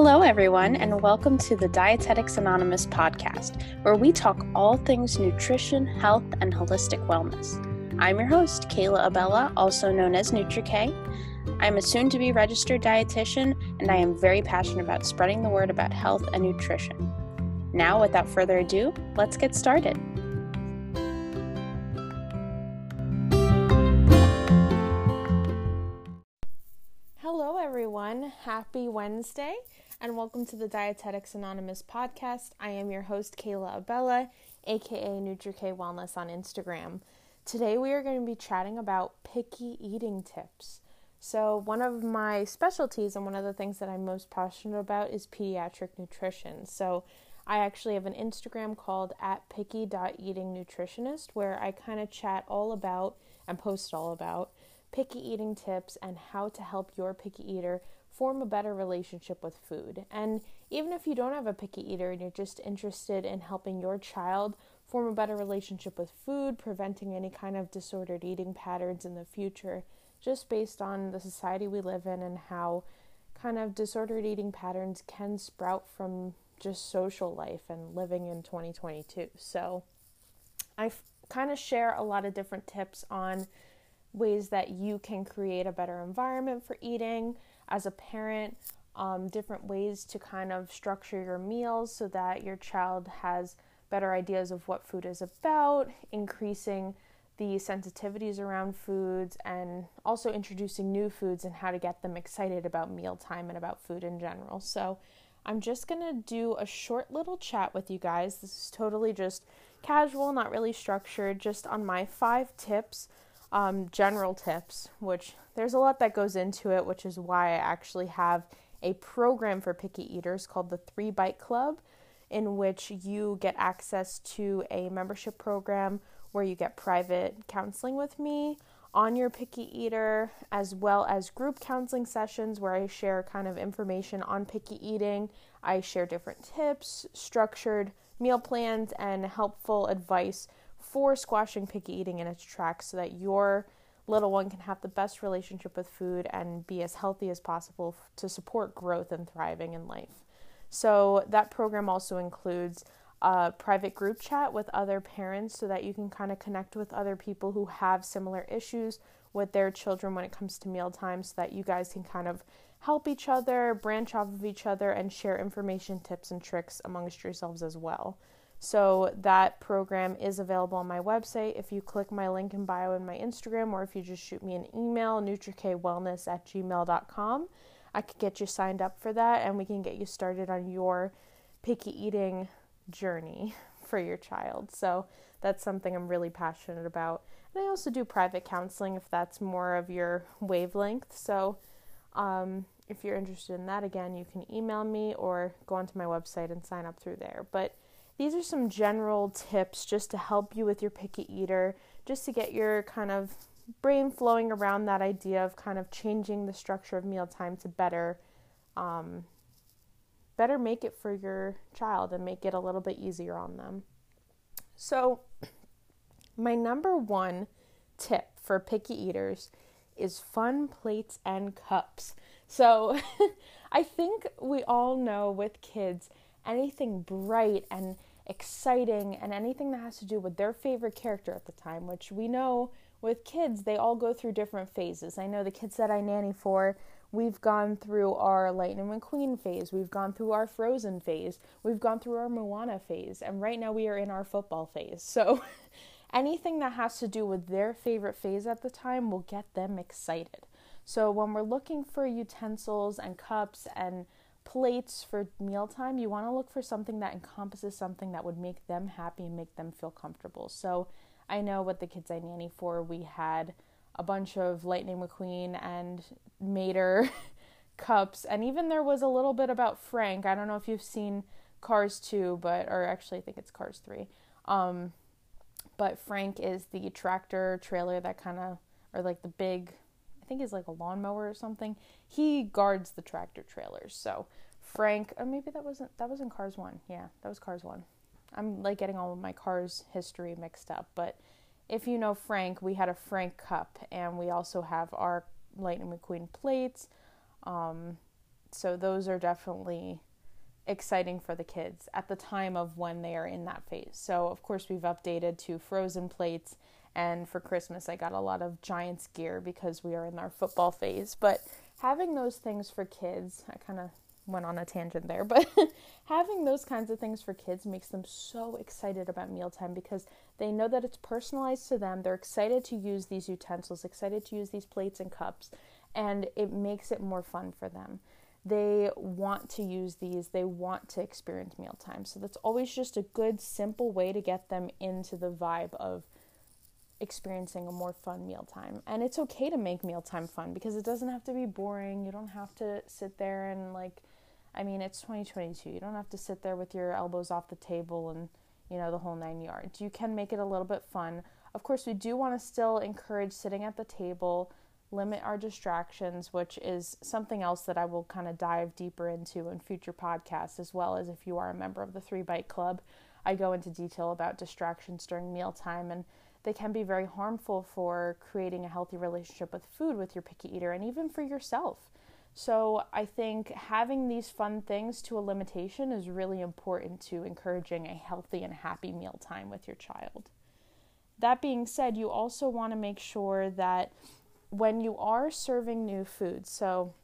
Hello, everyone, and welcome to the Dietetics Anonymous podcast, where we talk all things nutrition, health, and holistic wellness. I'm your host, Kayla Abella, also known as NutriK. I'm a soon to be registered dietitian, and I am very passionate about spreading the word about health and nutrition. Now, without further ado, let's get started. Happy Wednesday and welcome to the Dietetics Anonymous podcast. I am your host, Kayla Abella, aka NutriK Wellness on Instagram. Today we are going to be chatting about picky eating tips. So, one of my specialties and one of the things that I'm most passionate about is pediatric nutrition. So, I actually have an Instagram called at picky.eatingnutritionist where I kind of chat all about and post all about picky eating tips and how to help your picky eater form a better relationship with food. And even if you don't have a picky eater and you're just interested in helping your child form a better relationship with food, preventing any kind of disordered eating patterns in the future, just based on the society we live in and how kind of disordered eating patterns can sprout from just social life and living in 2022. So I kind of share a lot of different tips on ways that you can create a better environment for eating as a parent, um, different ways to kind of structure your meals so that your child has better ideas of what food is about, increasing the sensitivities around foods, and also introducing new foods and how to get them excited about mealtime and about food in general. So, I'm just gonna do a short little chat with you guys. This is totally just casual, not really structured, just on my five tips um, general tips, which there's a lot that goes into it, which is why I actually have a program for picky eaters called the Three Bite Club, in which you get access to a membership program where you get private counseling with me on your picky eater, as well as group counseling sessions where I share kind of information on picky eating. I share different tips, structured meal plans, and helpful advice for squashing picky eating in its tracks so that your little one can have the best relationship with food and be as healthy as possible to support growth and thriving in life. So, that program also includes a private group chat with other parents so that you can kind of connect with other people who have similar issues with their children when it comes to mealtime so that you guys can kind of help each other, branch off of each other, and share information, tips, and tricks amongst yourselves as well. So that program is available on my website. If you click my link in bio in my Instagram, or if you just shoot me an email, nutrikwellness at gmail.com, I can get you signed up for that and we can get you started on your picky eating journey for your child. So that's something I'm really passionate about. And I also do private counseling if that's more of your wavelength. So um, if you're interested in that, again, you can email me or go onto my website and sign up through there. But these are some general tips just to help you with your picky eater, just to get your kind of brain flowing around that idea of kind of changing the structure of mealtime to better um, better make it for your child and make it a little bit easier on them. So, my number one tip for picky eaters is fun plates and cups. So, I think we all know with kids, anything bright and exciting, and anything that has to do with their favorite character at the time, which we know with kids, they all go through different phases. I know the kids that I nanny for, we've gone through our Lightning McQueen phase, we've gone through our Frozen phase, we've gone through our Moana phase, and right now we are in our football phase. So anything that has to do with their favorite phase at the time will get them excited. So when we're looking for utensils and cups and plates for mealtime, you want to look for something that encompasses something that would make them happy and make them feel comfortable. So I know what the kids I nanny for, we had a bunch of Lightning McQueen and Mater cups, and even there was a little bit about Frank. I don't know if you've seen Cars 2, but or actually I think it's Cars 3. Um, but Frank is the tractor trailer that kind of or like the big think is like a lawnmower or something. He guards the tractor trailers. So Frank, or maybe that wasn't that was in Cars One. Yeah, that was Cars One. I'm like getting all of my Cars history mixed up, but if you know Frank, we had a Frank cup, and we also have our Lightning McQueen plates. Um, so those are definitely exciting for the kids at the time of when they are in that phase. So, of course, we've updated to frozen plates. And for Christmas, I got a lot of Giants gear because we are in our football phase. But having those things for kids, I kind of went on a tangent there, but having those kinds of things for kids makes them so excited about mealtime because they know that it's personalized to them. They're excited to use these utensils, excited to use these plates and cups, and it makes it more fun for them. They want to use these, they want to experience mealtime. So that's always just a good, simple way to get them into the vibe of experiencing a more fun mealtime. And it's okay to make mealtime fun because it doesn't have to be boring. You don't have to sit there and like I mean, it's 2022. You don't have to sit there with your elbows off the table and, you know, the whole 9 yards. You can make it a little bit fun. Of course, we do want to still encourage sitting at the table, limit our distractions, which is something else that I will kind of dive deeper into in future podcasts as well as if you are a member of the 3 Bite Club. I go into detail about distractions during mealtime and they can be very harmful for creating a healthy relationship with food with your picky eater and even for yourself. So, I think having these fun things to a limitation is really important to encouraging a healthy and happy mealtime with your child. That being said, you also want to make sure that when you are serving new foods, so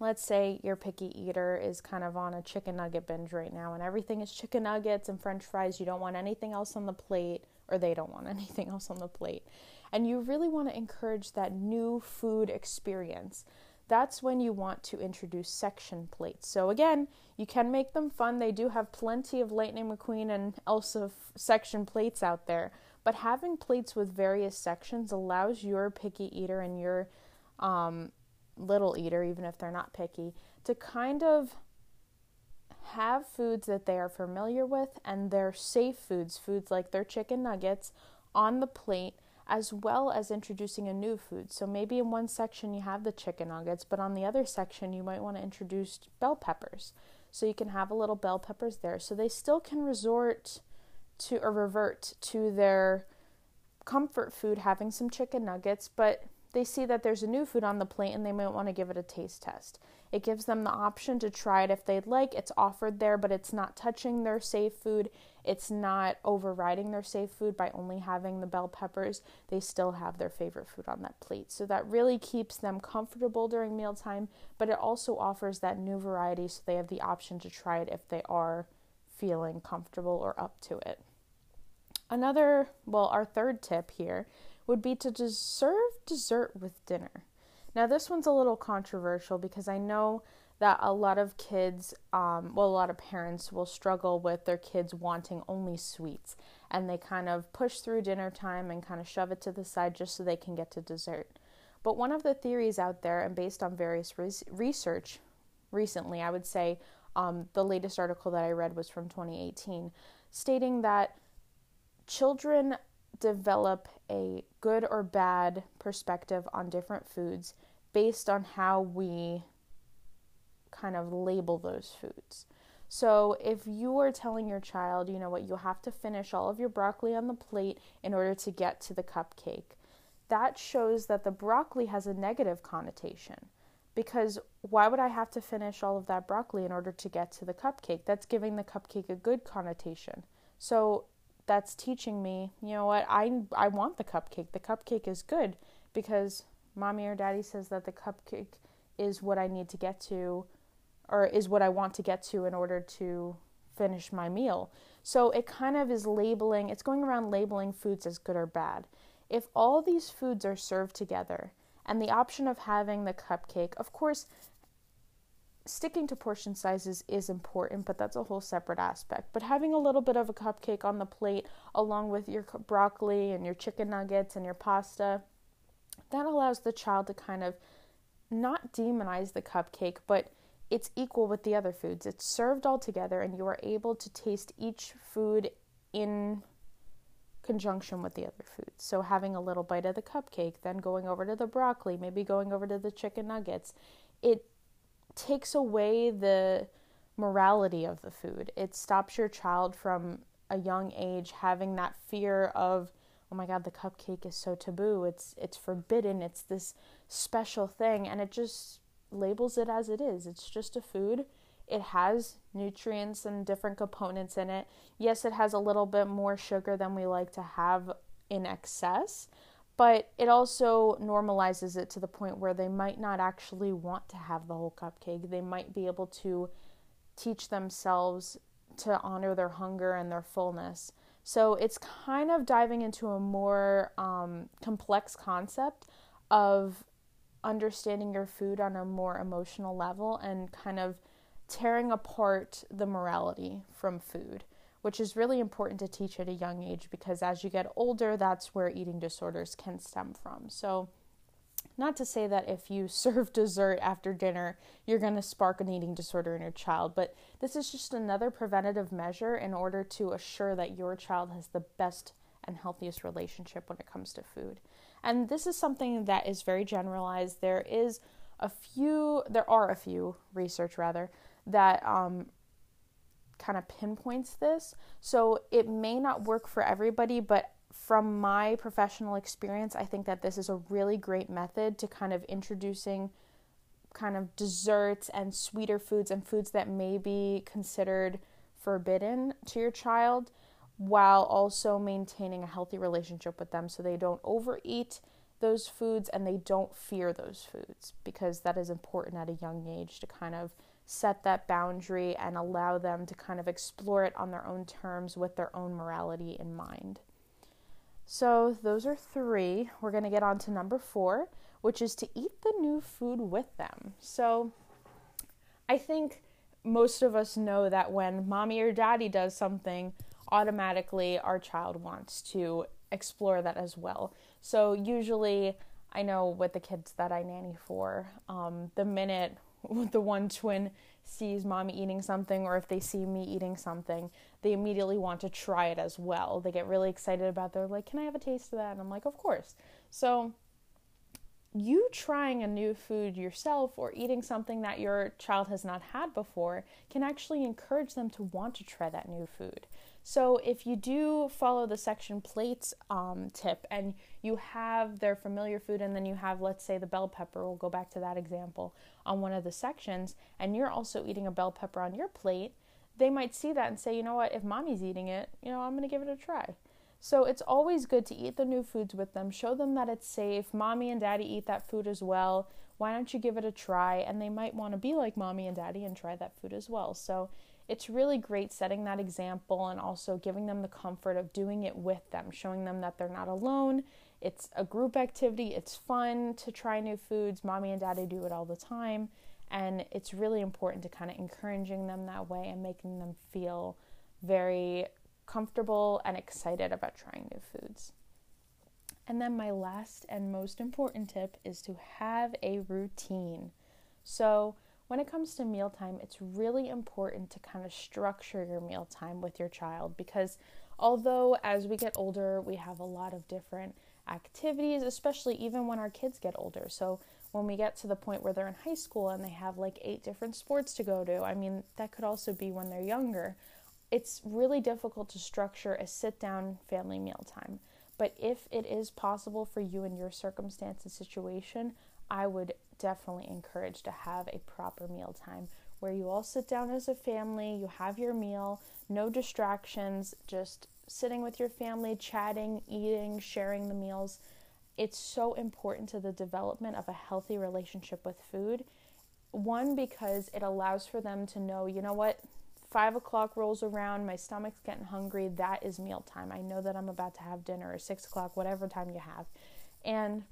let's say your picky eater is kind of on a chicken nugget binge right now and everything is chicken nuggets and french fries, you don't want anything else on the plate or they don't want anything else on the plate. And you really want to encourage that new food experience. That's when you want to introduce section plates. So, again, you can make them fun. They do have plenty of Lightning McQueen and Elsa section plates out there. But having plates with various sections allows your picky eater and your um, little eater, even if they're not picky, to kind of have foods that they are familiar with and they're safe foods, foods like their chicken nuggets, on the plate, as well as introducing a new food. So maybe in one section you have the chicken nuggets, but on the other section you might want to introduce bell peppers. So you can have a little bell peppers there. So they still can resort to or revert to their comfort food, having some chicken nuggets, but they see that there's a new food on the plate and they might want to give it a taste test. It gives them the option to try it if they'd like. It's offered there, but it's not touching their safe food. It's not overriding their safe food by only having the bell peppers. They still have their favorite food on that plate. So that really keeps them comfortable during mealtime, but it also offers that new variety so they have the option to try it if they are feeling comfortable or up to it. Another, well, our third tip here would be to serve dessert with dinner. Now, this one's a little controversial because I know that a lot of kids, um, well, a lot of parents will struggle with their kids wanting only sweets and they kind of push through dinner time and kind of shove it to the side just so they can get to dessert. But one of the theories out there, and based on various res- research recently, I would say um, the latest article that I read was from 2018, stating that children develop a good or bad perspective on different foods based on how we kind of label those foods. So, if you are telling your child, you know what, you have to finish all of your broccoli on the plate in order to get to the cupcake, that shows that the broccoli has a negative connotation. Because why would I have to finish all of that broccoli in order to get to the cupcake? That's giving the cupcake a good connotation. So, that's teaching me, you know what, I, I want the cupcake. The cupcake is good because mommy or daddy says that the cupcake is what I need to get to or is what I want to get to in order to finish my meal. So it kind of is labeling, it's going around labeling foods as good or bad. If all these foods are served together and the option of having the cupcake, of course, sticking to portion sizes is important, but that's a whole separate aspect. But having a little bit of a cupcake on the plate along with your broccoli and your chicken nuggets and your pasta, that allows the child to kind of not demonize the cupcake, but it's equal with the other foods. It's served all together, and you are able to taste each food in conjunction with the other foods. So, having a little bite of the cupcake, then going over to the broccoli, maybe going over to the chicken nuggets, it takes away the morality of the food. It stops your child from a young age having that fear of, oh my god, the cupcake is so taboo. It's it's forbidden. It's this special thing and it just labels it as it is. It's just a food. It has nutrients and different components in it. Yes, it has a little bit more sugar than we like to have in excess, but it also normalizes it to the point where they might not actually want to have the whole cupcake. They might be able to teach themselves to honor their hunger and their fullness. So it's kind of diving into a more um, complex concept of understanding your food on a more emotional level and kind of tearing apart the morality from food, which is really important to teach at a young age because as you get older, that's where eating disorders can stem from. So, not to say that if you serve dessert after dinner, you're going to spark an eating disorder in your child, but this is just another preventative measure in order to assure that your child has the best and healthiest relationship when it comes to food. And this is something that is very generalized. There is a few, there are a few research rather, that um, kind of pinpoints this. So it may not work for everybody, but from my professional experience, I think that this is a really great method to kind of introducing kind of desserts and sweeter foods and foods that may be considered forbidden to your child while also maintaining a healthy relationship with them so they don't overeat those foods and they don't fear those foods because that is important at a young age to kind of set that boundary and allow them to kind of explore it on their own terms with their own morality in mind. So, those are three. We're going to get on to number four, which is to eat the new food with them. So, I think most of us know that when mommy or daddy does something, automatically our child wants to explore that as well. So usually, I know with the kids that I nanny for, um, the minute the one twin sees mommy eating something or if they see me eating something, they immediately want to try it as well. They get really excited about. It. They're like, "Can I have a taste of that?" And I'm like, "Of course." So you trying a new food yourself or eating something that your child has not had before can actually encourage them to want to try that new food. So, if you do follow the section plates um, tip and you have their familiar food, and then you have, let's say, the bell pepper, we'll go back to that example on one of the sections, and you're also eating a bell pepper on your plate, they might see that and say, you know what, if mommy's eating it, you know, I'm going to give it a try. So it's always good to eat the new foods with them, show them that it's safe. Mommy and daddy eat that food as well. Why don't you give it a try? And they might want to be like mommy and daddy and try that food as well. So it's really great setting that example and also giving them the comfort of doing it with them, showing them that they're not alone. It's a group activity, it's fun to try new foods. Mommy and daddy do it all the time. And it's really important to kind of encouraging them that way and making them feel very comfortable and excited about trying new foods. And then my last and most important tip is to have a routine. So, when it comes to mealtime, it's really important to kind of structure your mealtime with your child because although as we get older, we have a lot of different activities, especially even when our kids get older. So, when we get to the point where they're in high school and they have like eight different sports to go to, I mean, that could also be when they're younger it's really difficult to structure a sit down family mealtime. But if it is possible for you in your circumstance and situation, I would definitely encourage to have a proper meal time where you all sit down as a family, you have your meal, no distractions, just sitting with your family, chatting, eating, sharing the meals. It's so important to the development of a healthy relationship with food. One, because it allows for them to know, you know what, five o'clock rolls around, my stomach's getting hungry, that is mealtime. I know that I'm about to have dinner or six o'clock, whatever time you have. And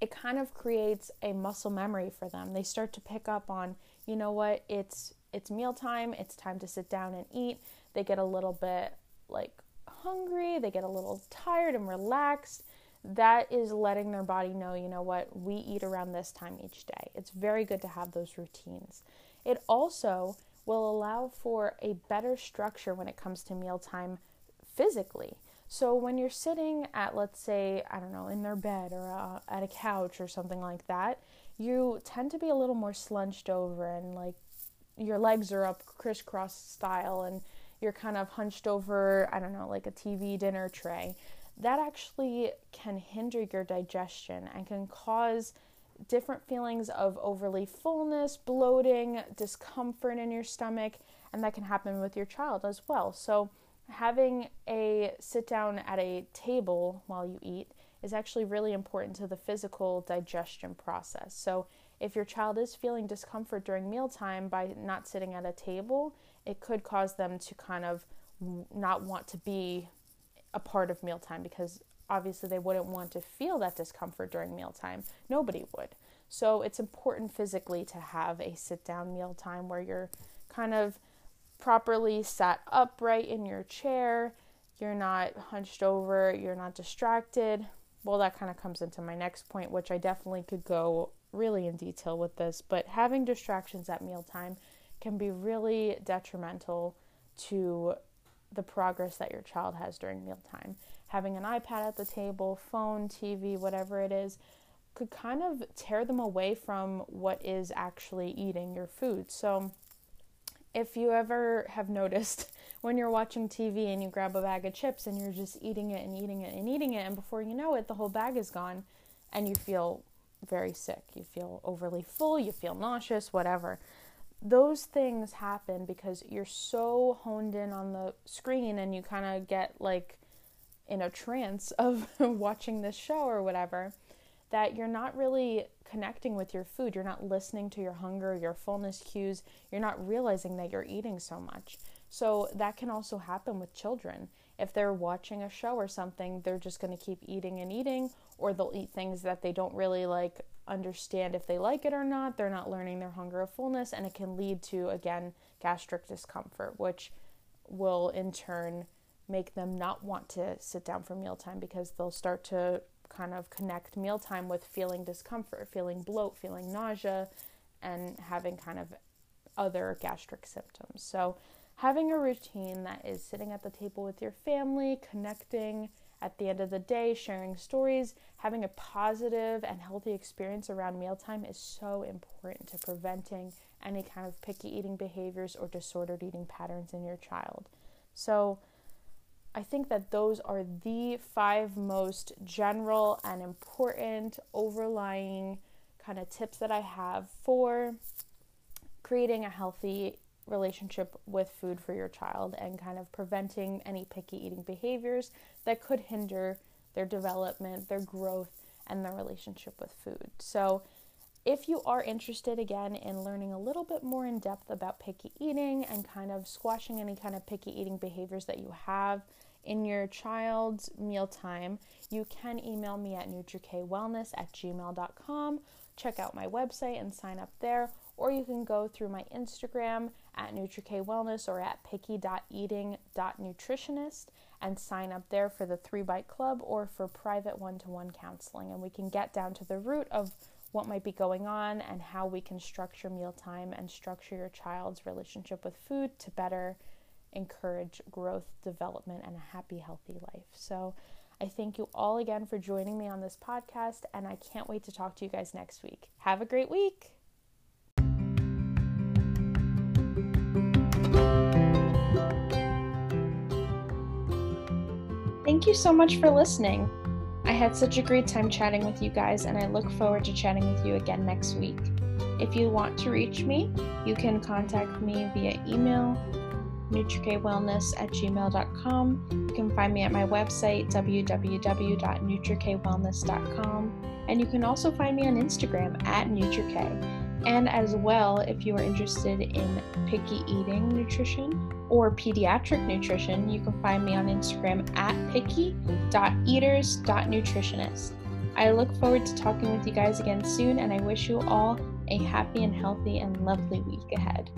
it kind of creates a muscle memory for them. They start to pick up on, you know what, it's it's mealtime, it's time to sit down and eat. They get a little bit like hungry, they get a little tired and relaxed. That is letting their body know, you know what, we eat around this time each day. It's very good to have those routines. It also will allow for a better structure when it comes to mealtime physically. So when you're sitting at, let's say, I don't know, in their bed or uh, at a couch or something like that, you tend to be a little more slunched over and like your legs are up crisscross style and you're kind of hunched over, I don't know, like a TV dinner tray. That actually can hinder your digestion and can cause different feelings of overly fullness, bloating, discomfort in your stomach, and that can happen with your child as well. So, having a sit down at a table while you eat is actually really important to the physical digestion process. So, if your child is feeling discomfort during mealtime by not sitting at a table, it could cause them to kind of not want to be a part of mealtime because obviously they wouldn't want to feel that discomfort during mealtime. Nobody would. So it's important physically to have a sit down mealtime where you're kind of properly sat upright in your chair, you're not hunched over, you're not distracted. Well, that kind of comes into my next point, which I definitely could go really in detail with this, but having distractions at mealtime can be really detrimental to the progress that your child has during mealtime. Having an iPad at the table, phone, TV, whatever it is, could kind of tear them away from what is actually eating your food. So, if you ever have noticed when you're watching TV and you grab a bag of chips and you're just eating it and eating it and eating it, and before you know it, the whole bag is gone and you feel very sick, you feel overly full, you feel nauseous, whatever. Those things happen because you're so honed in on the screen and you kind of get like in a trance of watching this show or whatever that you're not really connecting with your food. You're not listening to your hunger, your fullness cues. You're not realizing that you're eating so much. So that can also happen with children. If they're watching a show or something, they're just going to keep eating and eating, or they'll eat things that they don't really like understand if they like it or not. They're not learning their hunger of fullness, and it can lead to, again, gastric discomfort, which will in turn make them not want to sit down for mealtime because they'll start to kind of connect mealtime with feeling discomfort, feeling bloat, feeling nausea, and having kind of other gastric symptoms. So, having a routine that is sitting at the table with your family, connecting at the end of the day, sharing stories, having a positive and healthy experience around mealtime is so important to preventing any kind of picky eating behaviors or disordered eating patterns in your child. So, I think that those are the five most general and important overlying kind of tips that I have for creating a healthy relationship with food for your child and kind of preventing any picky eating behaviors that could hinder their development, their growth, and their relationship with food. So, if you are interested again in learning a little bit more in depth about picky eating and kind of squashing any kind of picky eating behaviors that you have in your child's mealtime, you can email me at nutrikwellness at gmail.com. Check out my website and sign up there, or you can go through my Instagram at NutriKWellness or at picky.eating.nutritionist and sign up there for the three bite club or for private one to one counseling. And we can get down to the root of what might be going on and how we can structure mealtime and structure your child's relationship with food to better encourage growth, development, and a happy, healthy life. So, I thank you all again for joining me on this podcast, and I can't wait to talk to you guys next week. Have a great week. Thank you so much for listening. I had such a great time chatting with you guys, and I look forward to chatting with you again next week. If you want to reach me, you can contact me via email, nutrikwellness at gmail.com. You can find me at my website, www.nutrikwellness.com. And you can also find me on Instagram at NutriK. And as well, if you are interested in picky eating nutrition or pediatric nutrition, you can find me on Instagram at picky.eaters.nutritionist. I look forward to talking with you guys again soon, and I wish you all a happy and healthy and lovely week ahead.